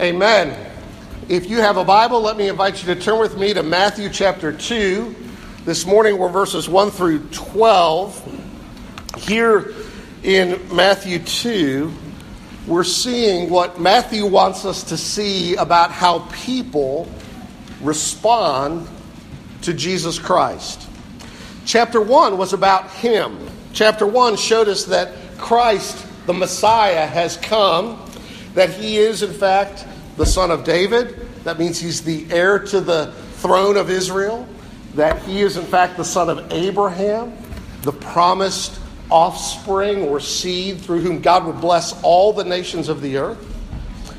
Amen. If you have a Bible, let me invite you to turn with me to Matthew chapter 2. This morning we're verses 1 through 12. Here in Matthew 2, we're seeing what Matthew wants us to see about how people respond to Jesus Christ. Chapter 1 was about Him. Chapter 1 showed us that Christ, the Messiah, has come, that He is, in fact, the Son of David. That means He's the heir to the throne of Israel, that He is, in fact, the Son of Abraham, the promised offspring or seed through whom God would bless all the nations of the earth.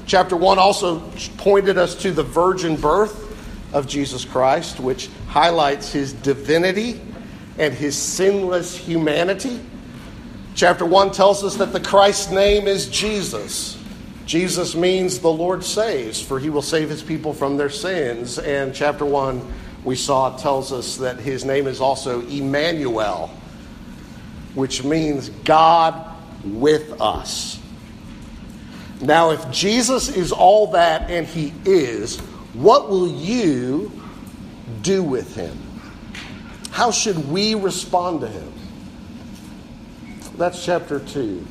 Chapter 1 also pointed us to the virgin birth of Jesus Christ, which highlights his divinity and his sinless humanity. Chapter 1 tells us that the Christ's name is Jesus. Jesus means the Lord saves, for he will save his people from their sins. And chapter 1, we saw, tells us that his name is also Emmanuel, which means God with us. Now, if Jesus is all that, and he is, what will you do with him? How should we respond to him? That's chapter 2.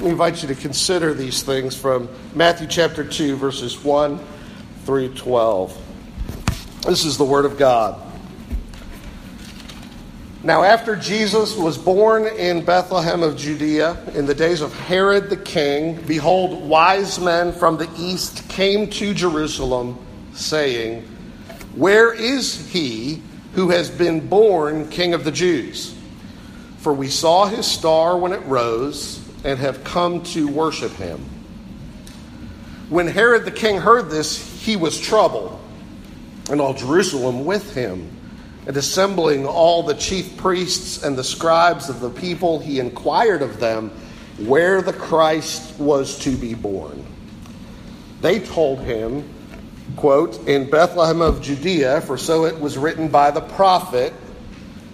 Me invite you to consider these things from Matthew chapter 2, verses 1 through 12. This is the Word of God. Now, after Jesus was born in Bethlehem of Judea, in the days of Herod the king, behold, wise men from the east came to Jerusalem, saying, Where is he who has been born King of the Jews? For we saw his star when it rose and have come to worship him. When Herod the king heard this, he was troubled, and all Jerusalem with him. And assembling all the chief priests and the scribes of the people, he inquired of them where the Christ was to be born. They told him, quote, in Bethlehem of Judea, for so it was written by the prophet,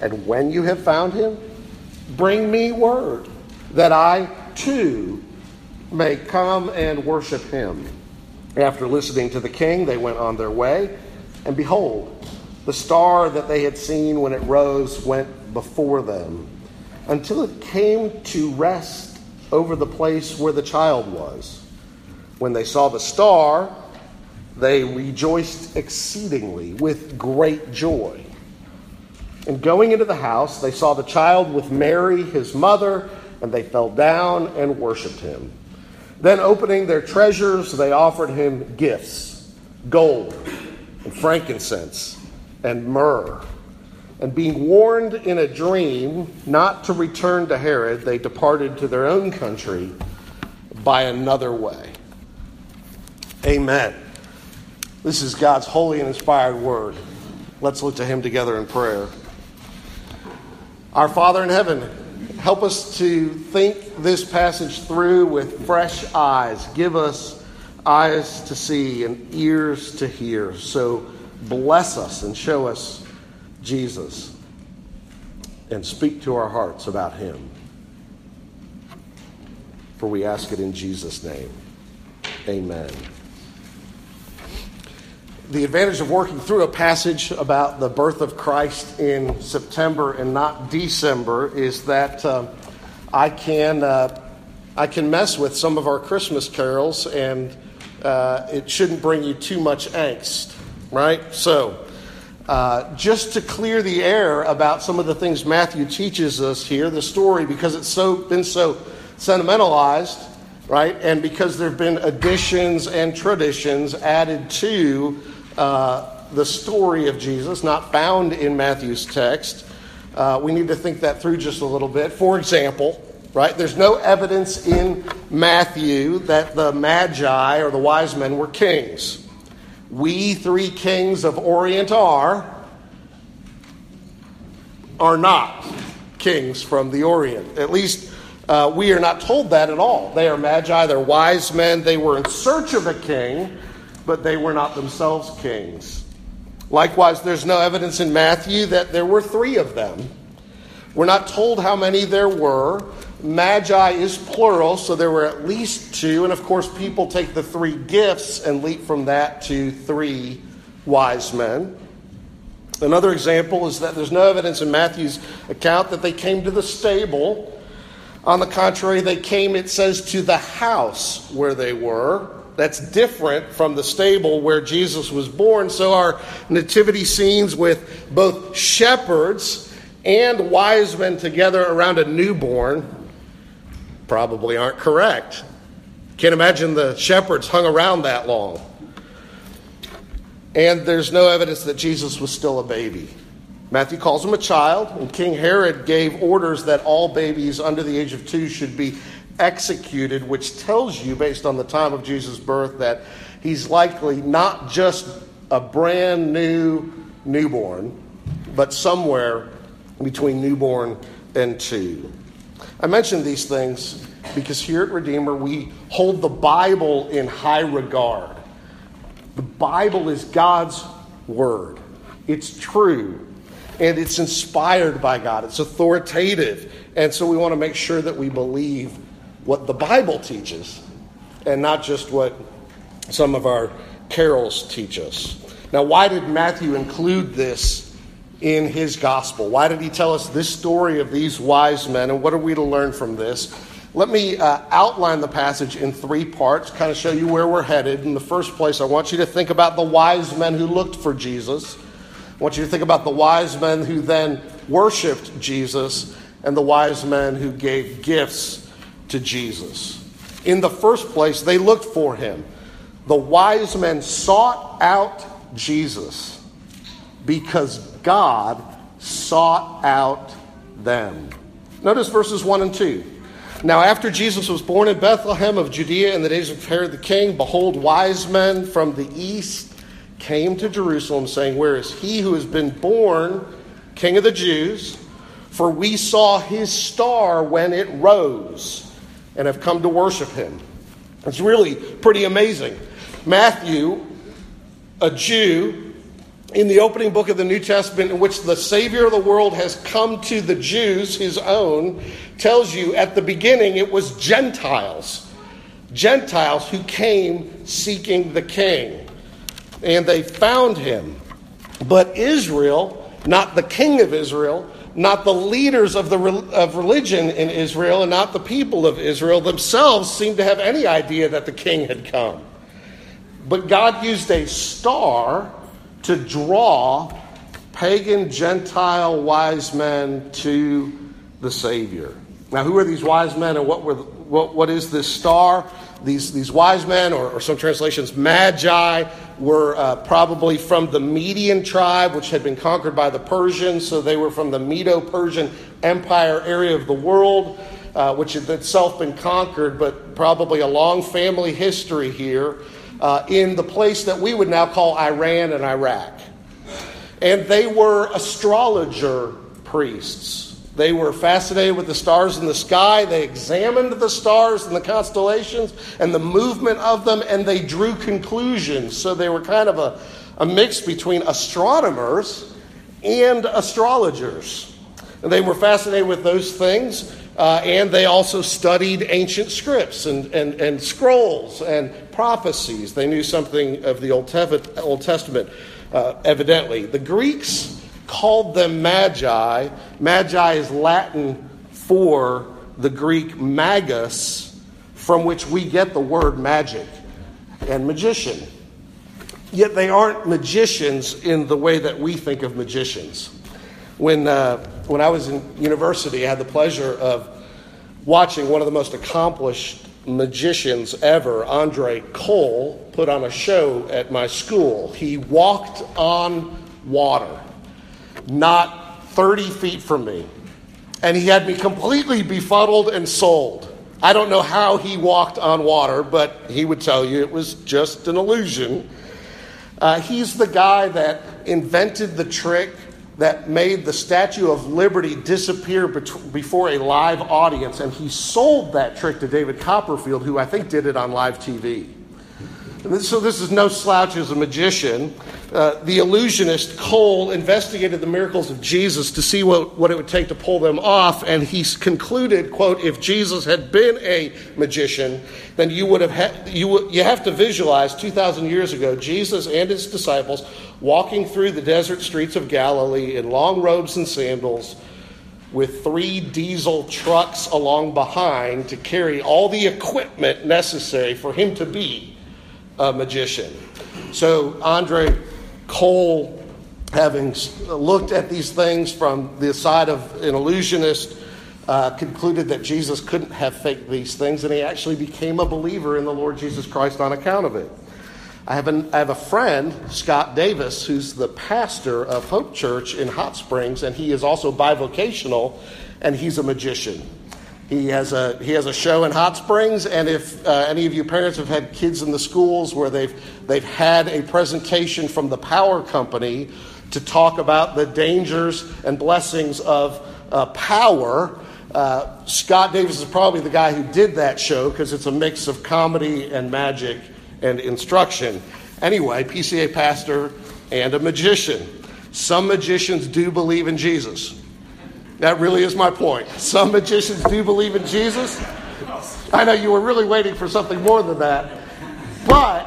And when you have found him, bring me word that I too may come and worship him. After listening to the king, they went on their way. And behold, the star that they had seen when it rose went before them until it came to rest over the place where the child was. When they saw the star, they rejoiced exceedingly with great joy. And going into the house, they saw the child with Mary, his mother, and they fell down and worshiped him. Then, opening their treasures, they offered him gifts gold and frankincense and myrrh. And being warned in a dream not to return to Herod, they departed to their own country by another way. Amen. This is God's holy and inspired word. Let's look to Him together in prayer. Our Father in heaven, help us to think this passage through with fresh eyes. Give us eyes to see and ears to hear. So, bless us and show us Jesus and speak to our hearts about him. For we ask it in Jesus' name. Amen. The advantage of working through a passage about the birth of Christ in September and not December is that uh, I can uh, I can mess with some of our Christmas carols, and uh, it shouldn't bring you too much angst right? So, uh, just to clear the air about some of the things Matthew teaches us here, the story, because it's so been so sentimentalized, right? And because there have been additions and traditions added to uh, the story of Jesus, not found in Matthew's text, uh, we need to think that through just a little bit. For example, right, there's no evidence in Matthew that the Magi or the wise men were kings we three kings of Orient are, are not kings from the Orient. At least uh, we are not told that at all. They are magi, they're wise men, they were in search of a king, but they were not themselves kings. Likewise, there's no evidence in Matthew that there were three of them. We're not told how many there were. Magi is plural, so there were at least two. And of course, people take the three gifts and leap from that to three wise men. Another example is that there's no evidence in Matthew's account that they came to the stable. On the contrary, they came, it says, to the house where they were. That's different from the stable where Jesus was born. So our nativity scenes with both shepherds and wise men together around a newborn probably aren't correct. Can't imagine the shepherds hung around that long. And there's no evidence that Jesus was still a baby. Matthew calls him a child, and King Herod gave orders that all babies under the age of two should be executed, which tells you, based on the time of Jesus' birth, that he's likely not just a brand new newborn, but somewhere between newborn and two. I mention these things because here at Redeemer we hold the Bible in high regard. The Bible is God's Word, it's true, and it's inspired by God, it's authoritative. And so we want to make sure that we believe what the Bible teaches and not just what some of our carols teach us. Now, why did Matthew include this in his gospel? Why did he tell us this story of these wise men, and what are we to learn from this? Let me uh, outline the passage in three parts, kind of show you where we're headed. In the first place, I want you to think about the wise men who looked for Jesus. I want you to think about the wise men who then worshiped Jesus and the wise men who gave gifts to Jesus. In the first place, they looked for him. The wise men sought out Jesus because God sought out them. Notice verses 1 and 2. Now, after Jesus was born in Bethlehem of Judea in the days of Herod the king, behold, wise men from the east came to Jerusalem, saying, Where is he who has been born king of the Jews? For we saw his star when it rose and have come to worship him. It's really pretty amazing. Matthew, a Jew, in the opening book of the New Testament, in which the Savior of the world has come to the Jews, his own, tells you at the beginning it was Gentiles. Gentiles who came seeking the king. And they found him. But Israel, not the king of Israel, not the leaders of, the, of religion in Israel, and not the people of Israel themselves seemed to have any idea that the king had come. But God used a star to draw pagan Gentile wise men to the Savior. Now, who are these wise men and what, were, what, what is this star? These, these wise men, or, or some translations, magi, were uh, probably from the Median tribe, which had been conquered by the Persians. So they were from the Medo Persian Empire area of the world, uh, which had itself been conquered, but probably a long family history here uh, in the place that we would now call Iran and Iraq. And they were astrologer priests. They were fascinated with the stars in the sky. They examined the stars and the constellations and the movement of them, and they drew conclusions. So they were kind of a, a mix between astronomers and astrologers. And they were fascinated with those things. Uh, and they also studied ancient scripts and, and, and scrolls and prophecies. They knew something of the Old, Testament, uh, evidently. The Greeks called them magi. Magi is Latin for the Greek magus, from which we get the word magic and magician. Yet they aren't magicians in the way that we think of magicians. When, uh, when I was in university, I had the pleasure of watching one of the most accomplished magicians ever, Andre Kole, put on a show at my school. He walked on water, not 30 feet from me. And he had me completely befuddled and sold. I don't know how he walked on water, but he would tell you it was just an illusion. Uh, he's the guy that invented the trick that made the Statue of Liberty disappear bet- before a live audience, and he sold that trick to David Copperfield, who I think did it on live TV. So this is no slouch as a magician. Uh, the illusionist Kole investigated the miracles of Jesus to see what, what it would take to pull them off, and he concluded, "quote If Jesus had been a magician, then you would have ha- you you have to visualize 2,000 years ago Jesus and his disciples walking through the desert streets of Galilee in long robes and sandals." With three diesel trucks along behind to carry all the equipment necessary for him to be a magician. So, Andre Kole, having looked at these things from the side of an illusionist, uh, concluded that Jesus couldn't have faked these things, and he actually became a believer in the Lord Jesus Christ on account of it. I have, an, I have a friend, Scott Davis, who's the pastor of Hope Church in Hot Springs, and he is also bivocational, and he's a magician. He has a he has a show in Hot Springs, and if uh, any of you parents have had kids in the schools where they've they've had a presentation from the power company to talk about the dangers and blessings of uh, power. Uh, Scott Davis is probably the guy who did that show because it's a mix of comedy and magic and instruction. Anyway, PCA pastor and a magician. Some magicians do believe in Jesus. That really is my point. Some magicians do believe in Jesus. I know you were really waiting for something more than that. But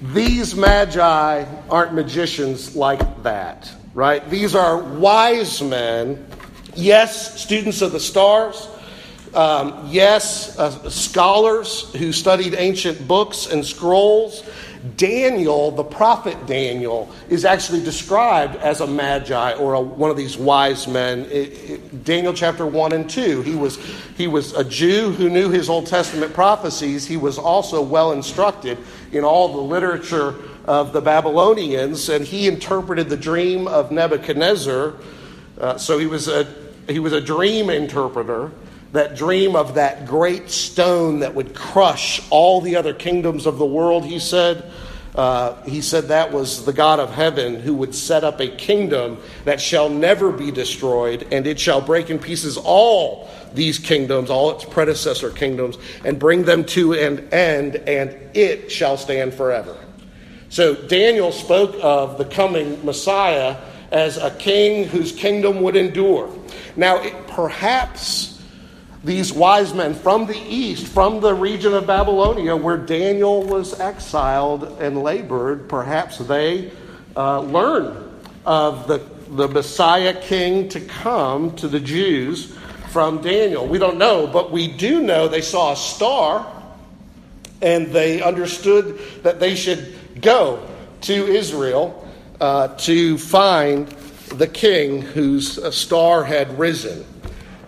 these magi aren't magicians like that, right? These are wise men, yes, students of the stars, um, yes, uh, scholars who studied ancient books and scrolls, Daniel, the prophet Daniel, is actually described as a magi or a, one of these wise men. It, it, Daniel chapter 1 and 2. He was, he was a Jew who knew his Old Testament prophecies. He was also well instructed in all the literature of the Babylonians, and he interpreted the dream of Nebuchadnezzar. Uh, so he was, a, he was a dream interpreter that dream of that great stone that would crush all the other kingdoms of the world, he said. Uh, he said that was the God of heaven who would set up a kingdom that shall never be destroyed, and it shall break in pieces all these kingdoms, all its predecessor kingdoms, and bring them to an end, and it shall stand forever. So Daniel spoke of the coming Messiah as a king whose kingdom would endure. Now, it, perhaps these wise men from the east, from the region of Babylonia, where Daniel was exiled and labored, perhaps they uh, learned of the, the Messiah king to come to the Jews from Daniel. We don't know, but we do know they saw a star and they understood that they should go to Israel uh, to find the king whose uh, star had risen.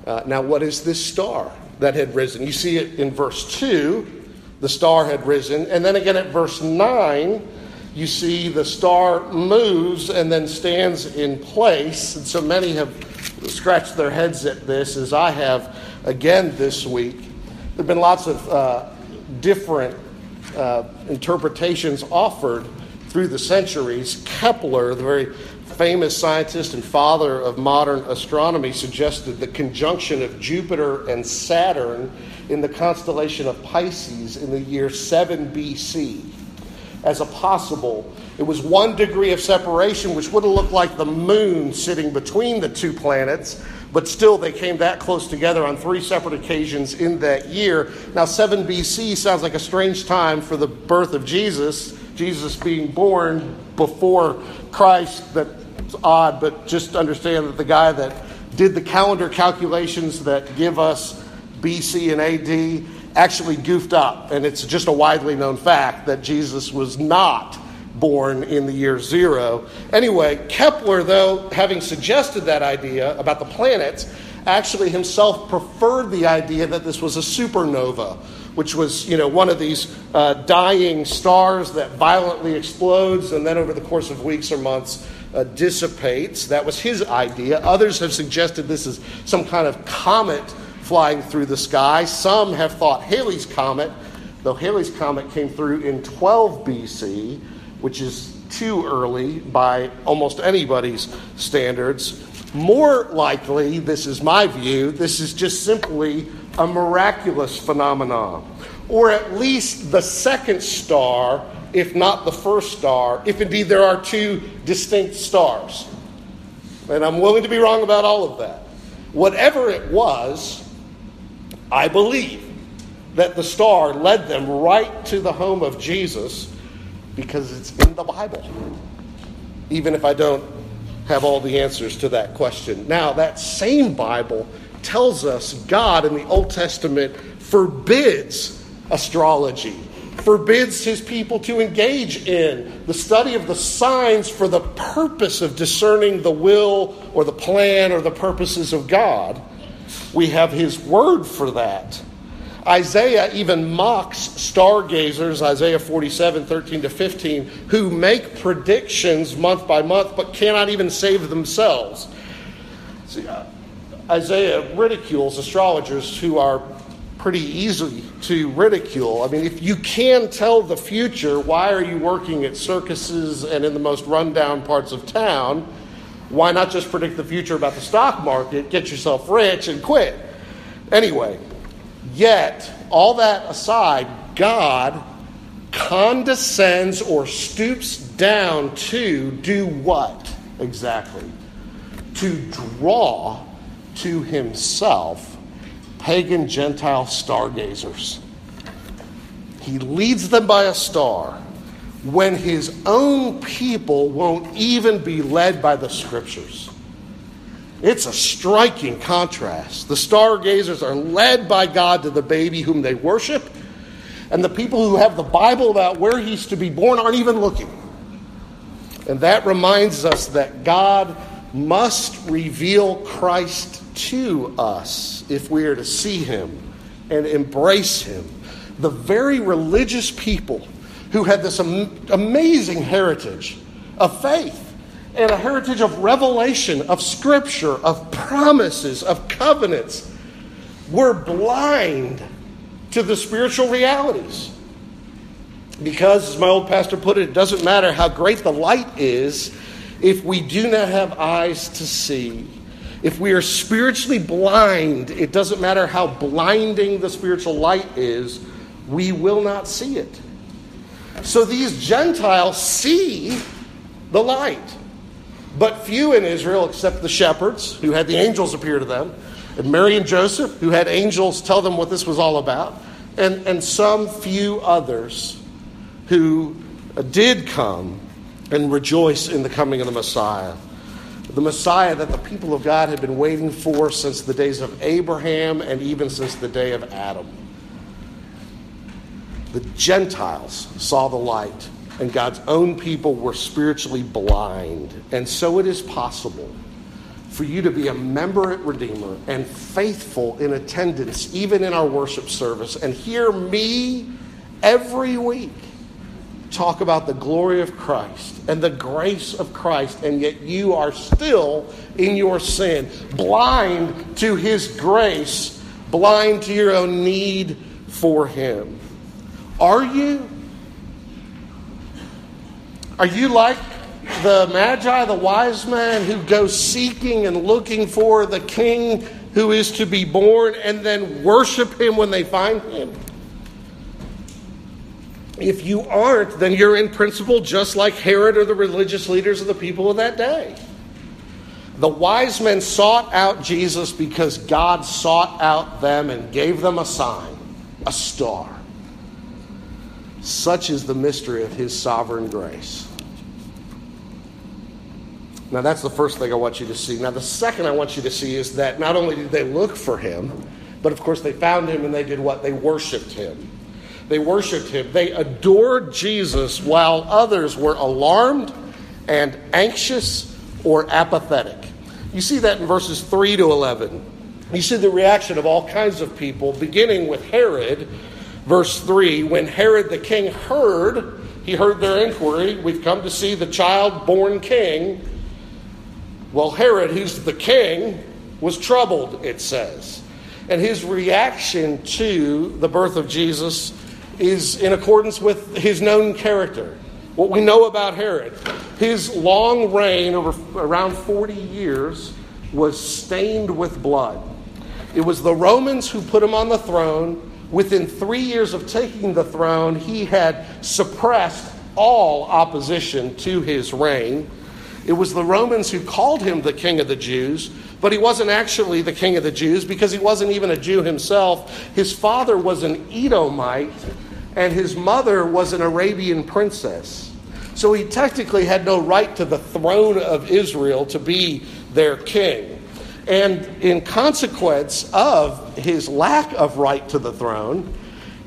Uh, now, what is this star that had risen? You see it in verse 2, the star had risen. And then again at verse 9, you see the star moves and then stands in place. And so many have scratched their heads at this, as I have again this week. There have been lots of uh, different uh, interpretations offered through the centuries. Kepler, the very famous scientist and father of modern astronomy, suggested the conjunction of Jupiter and Saturn in the constellation of Pisces in the year 7 BC as a possible. It was one degree of separation, which would have looked like the moon sitting between the two planets, but still they came that close together on three separate occasions in that year. Now, 7 BC sounds like a strange time for the birth of Jesus, Jesus being born before Christ. That's odd, but just understand that the guy that did the calendar calculations that give us BC and AD actually goofed up. And it's just a widely known fact that Jesus was not born in the year zero. Anyway, Kepler, though, having suggested that idea about the planets, actually himself preferred the idea that this was a supernova, which was, you know, one of these uh, dying stars that violently explodes and then over the course of weeks or months uh, dissipates. That was his idea. Others have suggested this is some kind of comet flying through the sky. Some have thought Halley's Comet, though Halley's Comet came through in 12 BC, which is too early by almost anybody's standards. More likely, this is my view, this is just simply a miraculous phenomenon, or at least the second star, if not the first star, if indeed there are two distinct stars. And I'm willing to be wrong about all of that. Whatever it was, I believe that the star led them right to the home of Jesus because it's in the Bible, even if I don't have all the answers to that question. Now, that same Bible tells us God in the Old Testament forbids astrology, forbids his people to engage in the study of the signs for the purpose of discerning the will or the plan or the purposes of God. We have his word for that. Isaiah even mocks stargazers, Isaiah 47, 13 to 15, who make predictions month by month but cannot even save themselves. See, uh, Isaiah ridicules astrologers who are pretty easy to ridicule. I mean, if you can tell the future, why are you working at circuses and in the most rundown parts of town? Why not just predict the future about the stock market, get yourself rich, and quit? Anyway, Yet, all that aside, God condescends or stoops down to do what exactly? To draw to himself pagan Gentile stargazers. He leads them by a star when his own people won't even be led by the scriptures. It's a striking contrast. The stargazers are led by God to the baby whom they worship, and the people who have the Bible about where he's to be born aren't even looking. And that reminds us that God must reveal Christ to us if we are to see him and embrace him. The very religious people who had this amazing heritage of faith and a heritage of revelation, of scripture, of promises, of covenants. We're blind to the spiritual realities. Because, as my old pastor put it, it doesn't matter how great the light is if we do not have eyes to see. If we are spiritually blind, it doesn't matter how blinding the spiritual light is, we will not see it. So these Gentiles see the light. But few in Israel, except the shepherds, who had the angels appear to them, and Mary and Joseph, who had angels tell them what this was all about, and, and some few others who did come and rejoice in the coming of the Messiah. The Messiah that the people of God had been waiting for since the days of Abraham and even since the day of Adam. The Gentiles saw the light and God's own people were spiritually blind. And so it is possible for you to be a member at Redeemer and faithful in attendance, even in our worship service, and hear me every week talk about the glory of Christ and the grace of Christ, and yet you are still in your sin, blind to His grace, blind to your own need for Him. Are you? Are you like the Magi, the wise men who go seeking and looking for the king who is to be born and then worship him when they find him? If you aren't, then you're in principle just like Herod or the religious leaders of the people of that day. The wise men sought out Jesus because God sought out them and gave them a sign, a star. Such is the mystery of his sovereign grace. Now, that's the first thing I want you to see. Now, the second I want you to see is that not only did they look for him, but of course they found him and they did what? They worshiped him. They worshiped him. They adored Jesus while others were alarmed and anxious or apathetic. You see that in verses 3 to 11. You see the reaction of all kinds of people, beginning with Herod, verse 3. When Herod the king heard, he heard their inquiry, We've come to see the child born king. Well, Herod, who's the king, was troubled, it says. And his reaction to the birth of Jesus is in accordance with his known character. what we know about Herod. His long reign, over around 40 years, was stained with blood. It was the Romans who put him on the throne. Within three years of taking the throne, he had suppressed all opposition to his reign. It was the Romans who called him the king of the Jews, but he wasn't actually the king of the Jews because he wasn't even a Jew himself. His father was an Edomite, and his mother was an Arabian princess. So he technically had no right to the throne of Israel to be their king. And in consequence of his lack of right to the throne,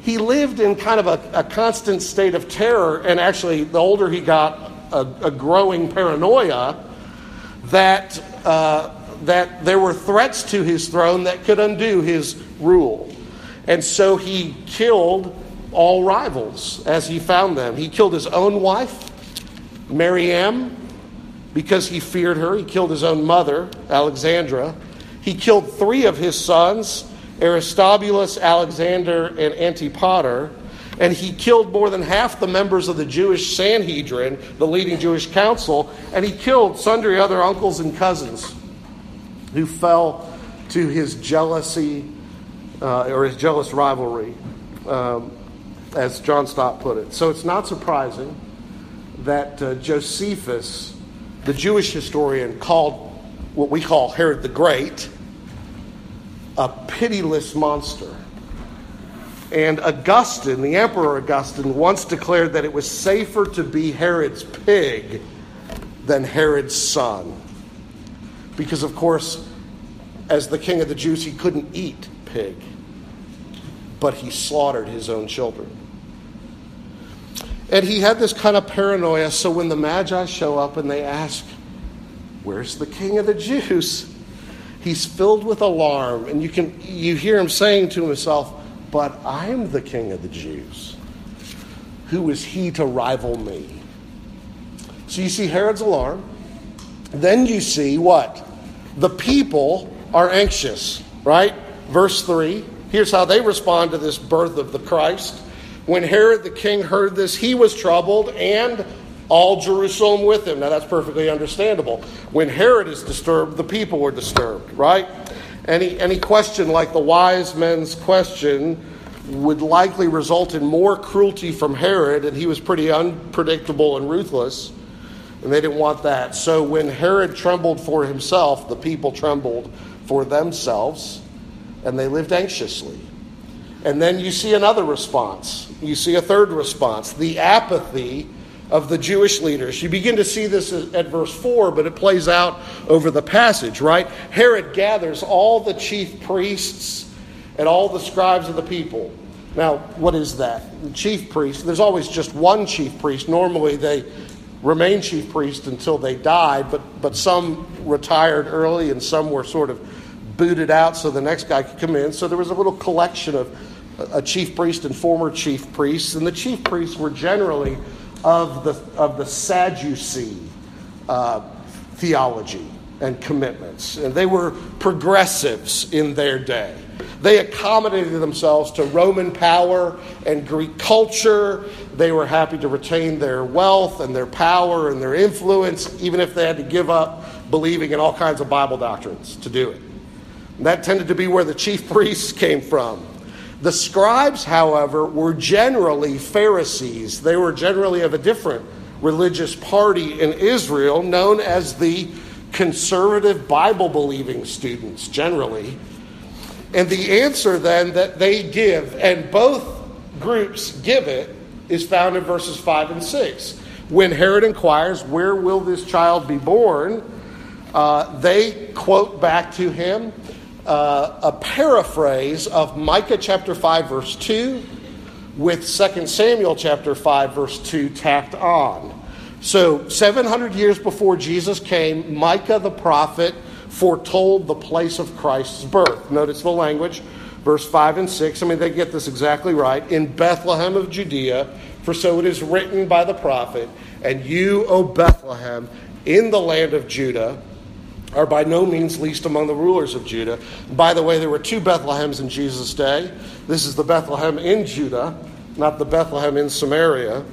he lived in kind of a, a constant state of terror. And actually, the older he got, a, a growing paranoia that, uh, that there were threats to his throne that could undo his rule. And so he killed all rivals as he found them. He killed his own wife, Mariam, because he feared her. He killed his own mother, Alexandra. He killed three of his sons, Aristobulus, Alexander, and Antipater. And he killed more than half the members of the Jewish Sanhedrin, the leading Jewish council, and he killed sundry other uncles and cousins who fell to his jealousy uh, or his jealous rivalry, um, as John Stott put it. So it's not surprising that uh, Josephus the Jewish historian called what we call Herod the Great a pitiless monster. And Augustine, the Emperor Augustine, once declared that it was safer to be Herod's pig than Herod's son. Because, of course, as the king of the Jews, he couldn't eat pig, but he slaughtered his own children. And he had this kind of paranoia. So when the Magi show up and they ask, Where's the king of the Jews? He's filled with alarm. And you, can, you hear him saying to himself, But I'm the king of the Jews. Who is he to rival me? So you see Herod's alarm. Then you see what? The people are anxious, right? Verse 3. Here's how they respond to this birth of the Christ. When Herod the king heard this, he was troubled, and all Jerusalem with him. Now, that's perfectly understandable. When Herod is disturbed, the people were disturbed, right? Any, any question like the wise men's question would likely result in more cruelty from Herod, and he was pretty unpredictable and ruthless, and they didn't want that. So when Herod trembled for himself, the people trembled for themselves, and they lived anxiously. And then you see another response. You see a third response the apathy of the Jewish leaders. You begin to see this at verse 4, but it plays out over the passage, right? Herod gathers all the chief priests and all the scribes of the people. Now, what is that? The chief priest, there's always just one chief priest. Normally, they remain chief priest until they died, but, but some retired early and some were sort of booted out so the next guy could come in. So there was a little collection of a chief priest and former chief priests, and the chief priests were generally of the, of the Sadducee uh, theology and commitments. And they were progressives in their day. They accommodated themselves to Roman power and Greek culture. They were happy to retain their wealth and their power and their influence, even if they had to give up believing in all kinds of Bible doctrines to do it. That tended to be where the chief priests came from. The scribes, however, were generally Pharisees. They were generally of a different religious party in Israel, known as the conservative Bible believing students, generally. And the answer then that they give, and both groups give it, is found in verses 5 and 6. When Herod inquires, Where will this child be born? Uh, they quote back to him uh, a paraphrase of Micah chapter 5, verse 2, with 2 Samuel chapter 5, verse 2 tacked on. So, 700 years before Jesus came, Micah the prophet foretold the place of Christ's birth. Notice the language, verse 5 and 6. I mean, they get this exactly right. In Bethlehem of Judea, for so it is written by the prophet, and you, O Bethlehem, in the land of Judah, are by no means least among the rulers of Judah. By the way, there were two Bethlehems in Jesus' day. This is the Bethlehem in Judah, not the Bethlehem in Samaria.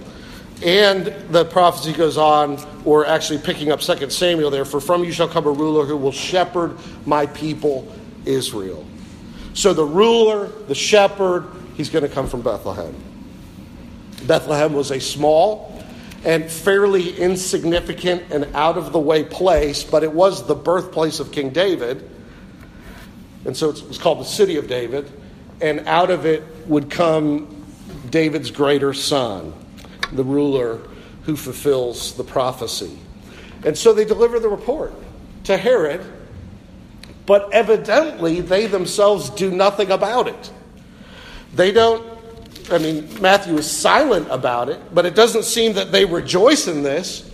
And the prophecy goes on, or actually picking up 2 Samuel there, for from you shall come a ruler who will shepherd my people Israel. So the ruler, the shepherd, he's going to come from Bethlehem. Bethlehem was a small and fairly insignificant and out of the way place, but it was the birthplace of King David. And so it was called the city of David. And out of it would come David's greater son the ruler who fulfills the prophecy. And so they deliver the report to Herod, but evidently they themselves do nothing about it. They don't, I mean, Matthew is silent about it, but it doesn't seem that they rejoice in this.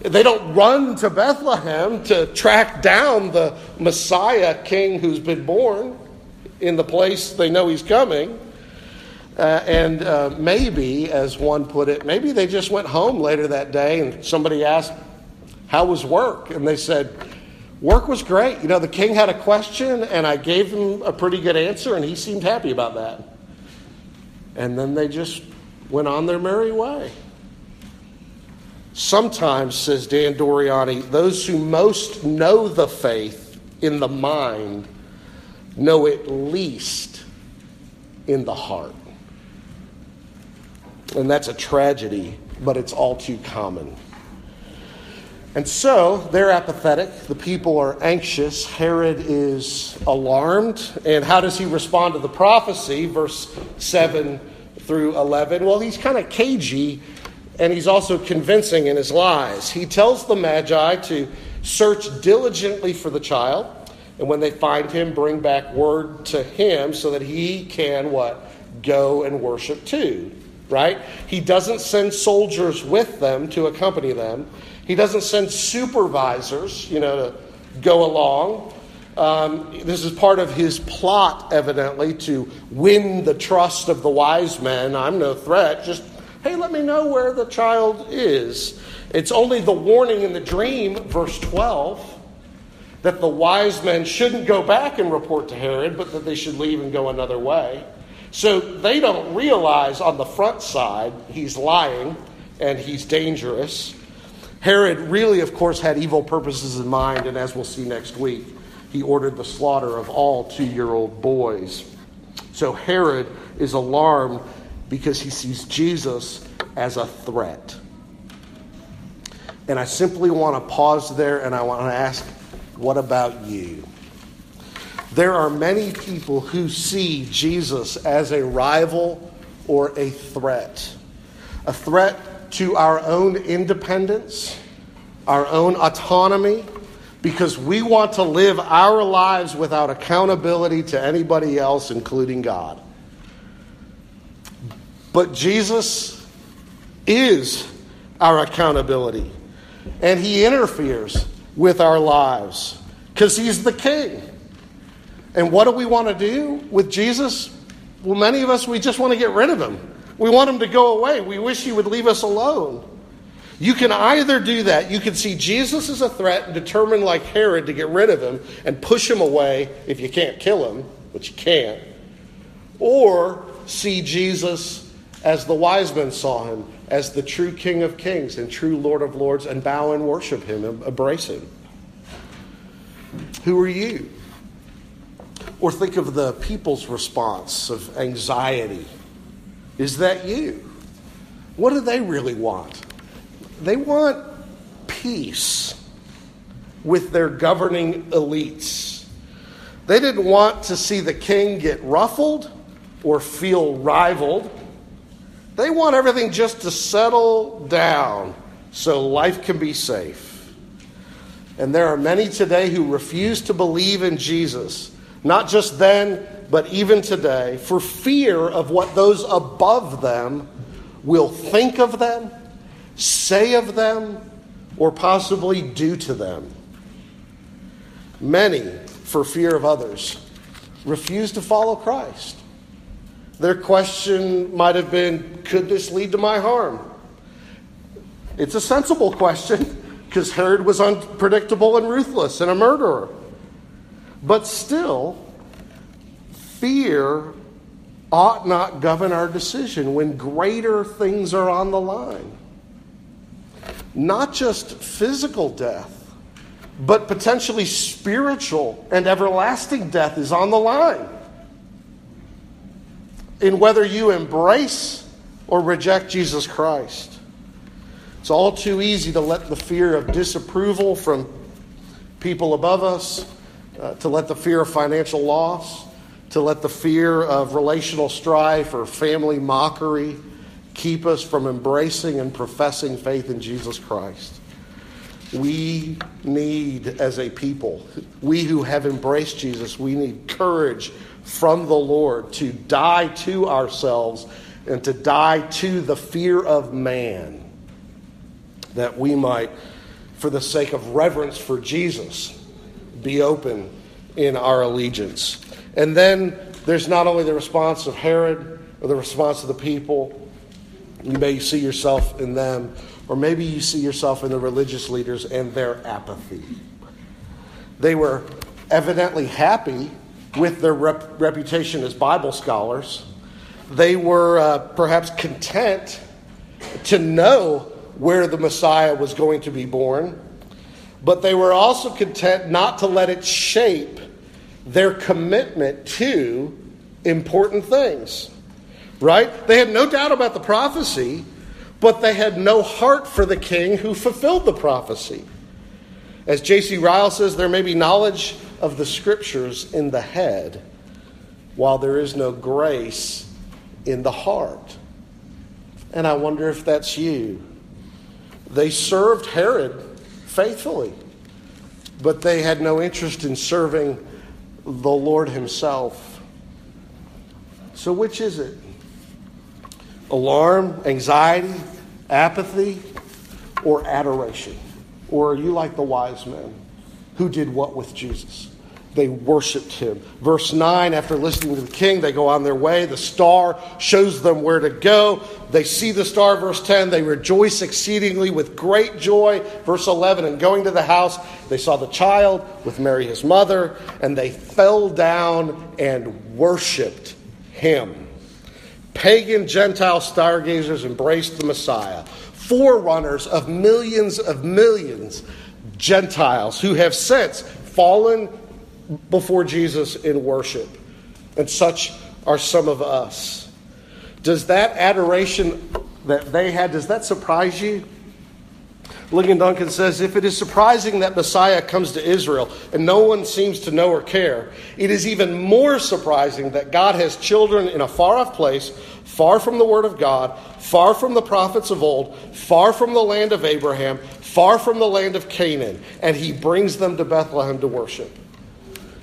They don't run to Bethlehem to track down the Messiah king who's been born in the place they know he's coming. Uh, and uh, maybe, as one put it, maybe they just went home later that day and somebody asked, How was work? And they said, Work was great. You know, the king had a question and I gave him a pretty good answer and he seemed happy about that. And then they just went on their merry way. Sometimes, says Dan Doriani, those who most know the faith in the mind know it least in the heart. And that's a tragedy, but it's all too common. And so they're apathetic. The people are anxious. Herod is alarmed. And how does he respond to the prophecy? Verse 7 through 11. Well, he's kind of cagey and he's also convincing in his lies. He tells the Magi to search diligently for the child. And when they find him, bring back word to him so that he can what? Go and worship too right? He doesn't send soldiers with them to accompany them. He doesn't send supervisors, you know, to go along. Um, this is part of his plot, evidently, to win the trust of the wise men. I'm no threat. Just, hey, let me know where the child is. It's only the warning in the dream, verse 12, that the wise men shouldn't go back and report to Herod, but that they should leave and go another way. So they don't realize on the front side he's lying and he's dangerous. Herod really, of course, had evil purposes in mind, and as we'll see next week, he ordered the slaughter of all two year old boys. So Herod is alarmed because he sees Jesus as a threat. And I simply want to pause there and I want to ask, what about you? There are many people who see Jesus as a rival or a threat. A threat to our own independence, our own autonomy, because we want to live our lives without accountability to anybody else, including God. But Jesus is our accountability, and He interferes with our lives because He's the King. And what do we want to do with Jesus? Well, many of us, we just want to get rid of him. We want him to go away. We wish he would leave us alone. You can either do that. You can see Jesus as a threat and determine, like Herod, to get rid of him and push him away if you can't kill him, which you can't. Or see Jesus as the wise men saw him, as the true King of Kings and true Lord of Lords, and bow and worship him and embrace him. Who are you? Or think of the people's response of anxiety. Is that you? What do they really want? They want peace with their governing elites. They didn't want to see the king get ruffled or feel rivaled. They want everything just to settle down so life can be safe. And there are many today who refuse to believe in Jesus not just then, but even today, for fear of what those above them will think of them, say of them, or possibly do to them. Many, for fear of others, refuse to follow Christ. Their question might have been Could this lead to my harm? It's a sensible question because Herod was unpredictable and ruthless and a murderer. But still, fear ought not govern our decision when greater things are on the line. not just physical death, but potentially spiritual and everlasting death is on the line. In whether you embrace or reject Jesus Christ. It's all too easy to let the fear of disapproval from people above us, uh, to let the fear of financial loss, to let the fear of relational strife or family mockery keep us from embracing and professing faith in Jesus Christ. We need, as a people, we who have embraced Jesus, we need courage from the Lord to die to ourselves and to die to the fear of man, that we might, for the sake of reverence for Jesus, be open in our allegiance. And then there's not only the response of Herod or the response of the people, you may see yourself in them, or maybe you see yourself in the religious leaders and their apathy. They were evidently happy with their rep- reputation as Bible scholars. They were uh, perhaps content to know where the Messiah was going to be born, but they were also content not to let it shape their commitment to important things right? They had no doubt about the prophecy, but they had no heart for the king who fulfilled the prophecy. As J.C. Ryle says, there may be knowledge of the scriptures in the head, while there is no grace in the heart. And I wonder if that's you. They served Herod faithfully, but they had no interest in serving the Lord Himself. So, which is it? alarm, anxiety, apathy, or adoration? Or are you like the wise men who did what with Jesus? They worshiped him. Verse 9, after listening to the king, they go on their way. The star shows them where to go. They see the star, verse 10. They rejoice exceedingly with great joy. Verse 11, and going to the house, they saw the child with Mary his mother, and they fell down and worshiped him. Pagan Gentile stargazers embraced the Messiah, forerunners of millions of millions Gentiles who have since fallen before Jesus in worship. And such are some of us. Does that adoration that they had, does that surprise you? Ligon Duncan says if it is surprising that Messiah comes to Israel and no one seems to know or care, it is even more surprising that God has children in a far off place, far from the Word of God, far from the prophets of old, far from the land of Abraham, far from the land of Canaan, and he brings them to Bethlehem to worship.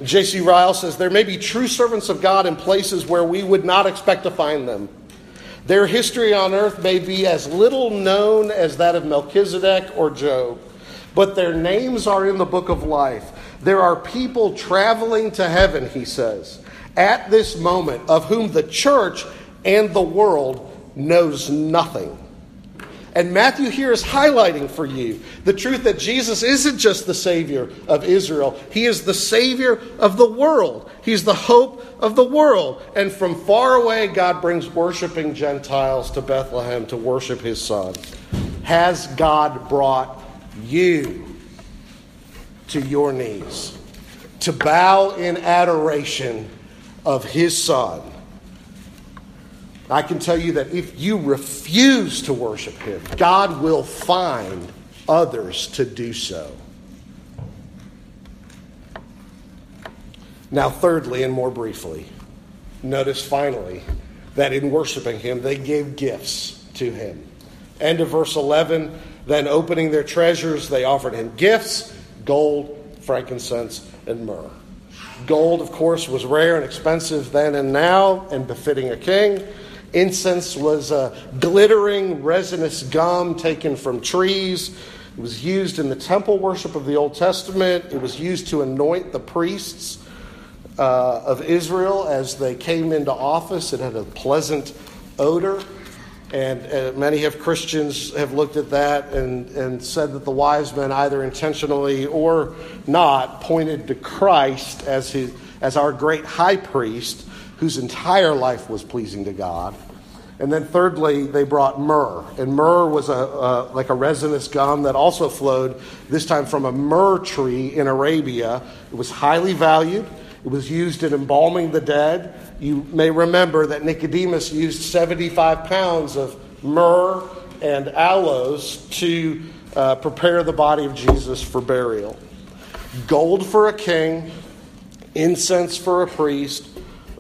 J.C. Ryle says there may be true servants of God in places where we would not expect to find them. Their history on earth may be as little known as that of Melchizedek or Job, but their names are in the book of life. There are people traveling to heaven, he says, at this moment, of whom the church and the world knows nothing. And Matthew here is highlighting for you the truth that Jesus isn't just the Savior of Israel, He is the Savior of the world. He's the hope of the world. And from far away, God brings worshiping Gentiles to Bethlehem to worship His Son. Has God brought you to your knees to bow in adoration of His Son? I can tell you that if you refuse to worship Him, God will find others to do so. Now, thirdly, and more briefly, notice finally that in worshiping Him, they gave gifts to Him. End of verse 11. Then, opening their treasures, they offered Him gifts gold, frankincense, and myrrh. Gold, of course, was rare and expensive then and now, and befitting a king. Incense was a glittering resinous gum taken from trees. It was used in the temple worship of the Old Testament. It was used to anoint the priests uh, of Israel as they came into office. It had a pleasant odor. And uh, many of Christians have looked at that and, and said that the wise men, either intentionally or not, pointed to Christ as, his, as our great high priest whose entire life was pleasing to God. And then thirdly, they brought myrrh. And myrrh was a, a, like a resinous gum that also flowed, this time from a myrrh tree in Arabia. It was highly valued. It was used in embalming the dead. You may remember that Nicodemus used 75 pounds of myrrh and aloes to uh, prepare the body of Jesus for burial. Gold for a king, incense for a priest,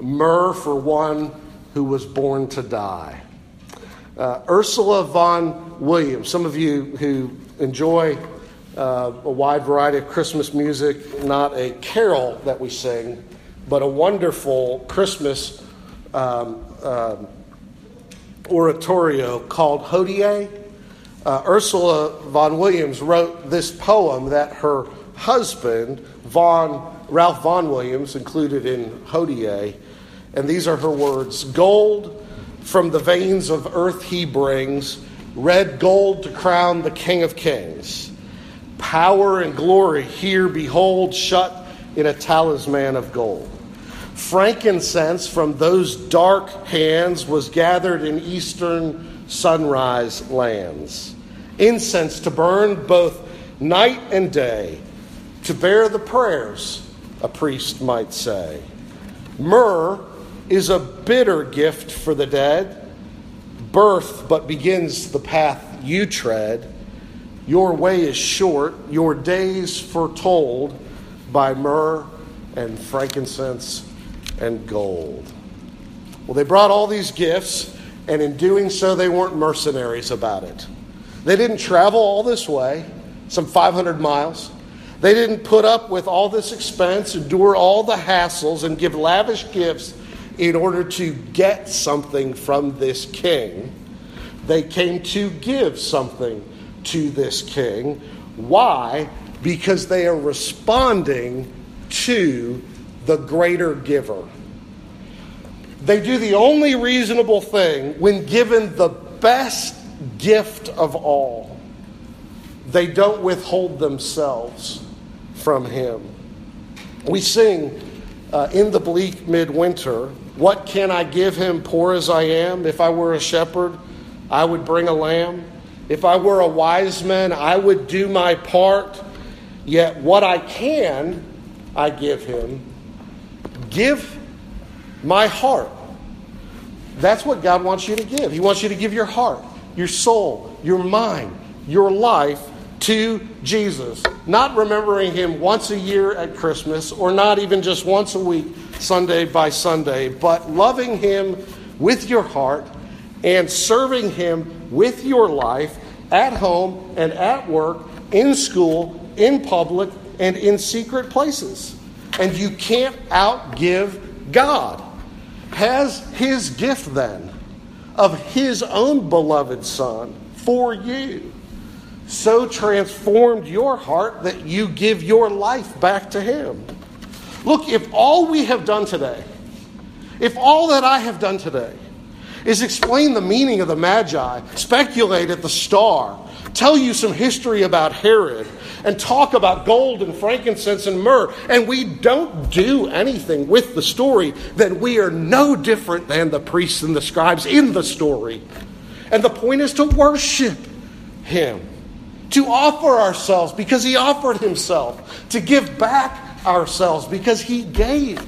myrrh for one who was born to die. Uh, Ursula Vaughan Williams, some of you who enjoy uh, a wide variety of Christmas music, not a carol that we sing, but a wonderful Christmas um, uh, oratorio called Hodie. Uh, Ursula Vaughan Williams wrote this poem that her husband, Vaughan, Ralph Vaughan Williams, included in Hodie. And these are her words Gold from the veins of earth he brings, red gold to crown the King of Kings. Power and glory here behold, shut in a talisman of gold. Frankincense from those dark hands was gathered in eastern sunrise lands. Incense to burn both night and day, to bear the prayers, a priest might say. Myrrh is a bitter gift for the dead. Birth but begins the path you tread. Your way is short, your days foretold by myrrh and frankincense and gold. Well, they brought all these gifts, and in doing so, they weren't mercenaries about it. They didn't travel all this way, some 500 miles. They didn't put up with all this expense, endure all the hassles, and give lavish gifts in order to get something from this king. They came to give something to this king. Why? Because they are responding to the greater giver. They do the only reasonable thing when given the best gift of all. They don't withhold themselves from him. We sing uh, in the bleak midwinter, What can I give him, poor as I am? If I were a shepherd, I would bring a lamb. If I were a wise man, I would do my part. Yet what I can, I give him. Give my heart. That's what God wants you to give. He wants you to give your heart, your soul, your mind, your life to Jesus. Not remembering Him once a year at Christmas or not even just once a week, Sunday by Sunday, but loving Him with your heart and serving Him with your life at home and at work, in school, in public, and in secret places. And you can't outgive God. Has His gift then of His own beloved Son for you so transformed your heart that you give your life back to Him. Look, if all we have done today, if all that I have done today is explain the meaning of the Magi, speculate at the star, tell you some history about Herod, and talk about gold and frankincense and myrrh, and we don't do anything with the story, then we are no different than the priests and the scribes in the story. And the point is to worship Him to offer ourselves because He offered Himself, to give back ourselves because He gave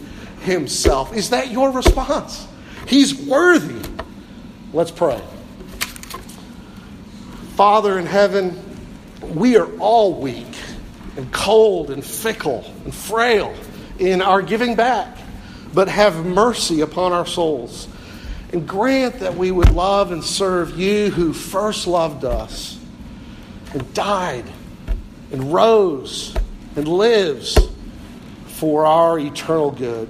Himself. Is that your response? He's worthy. Let's pray. Father in heaven, we are all weak and cold and fickle and frail in our giving back, but have mercy upon our souls. And grant that we would love and serve you who first loved us and died and rose and lives for our eternal good.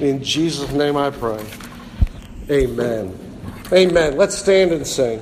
In Jesus' name I pray. Amen. Amen. Let's stand and sing.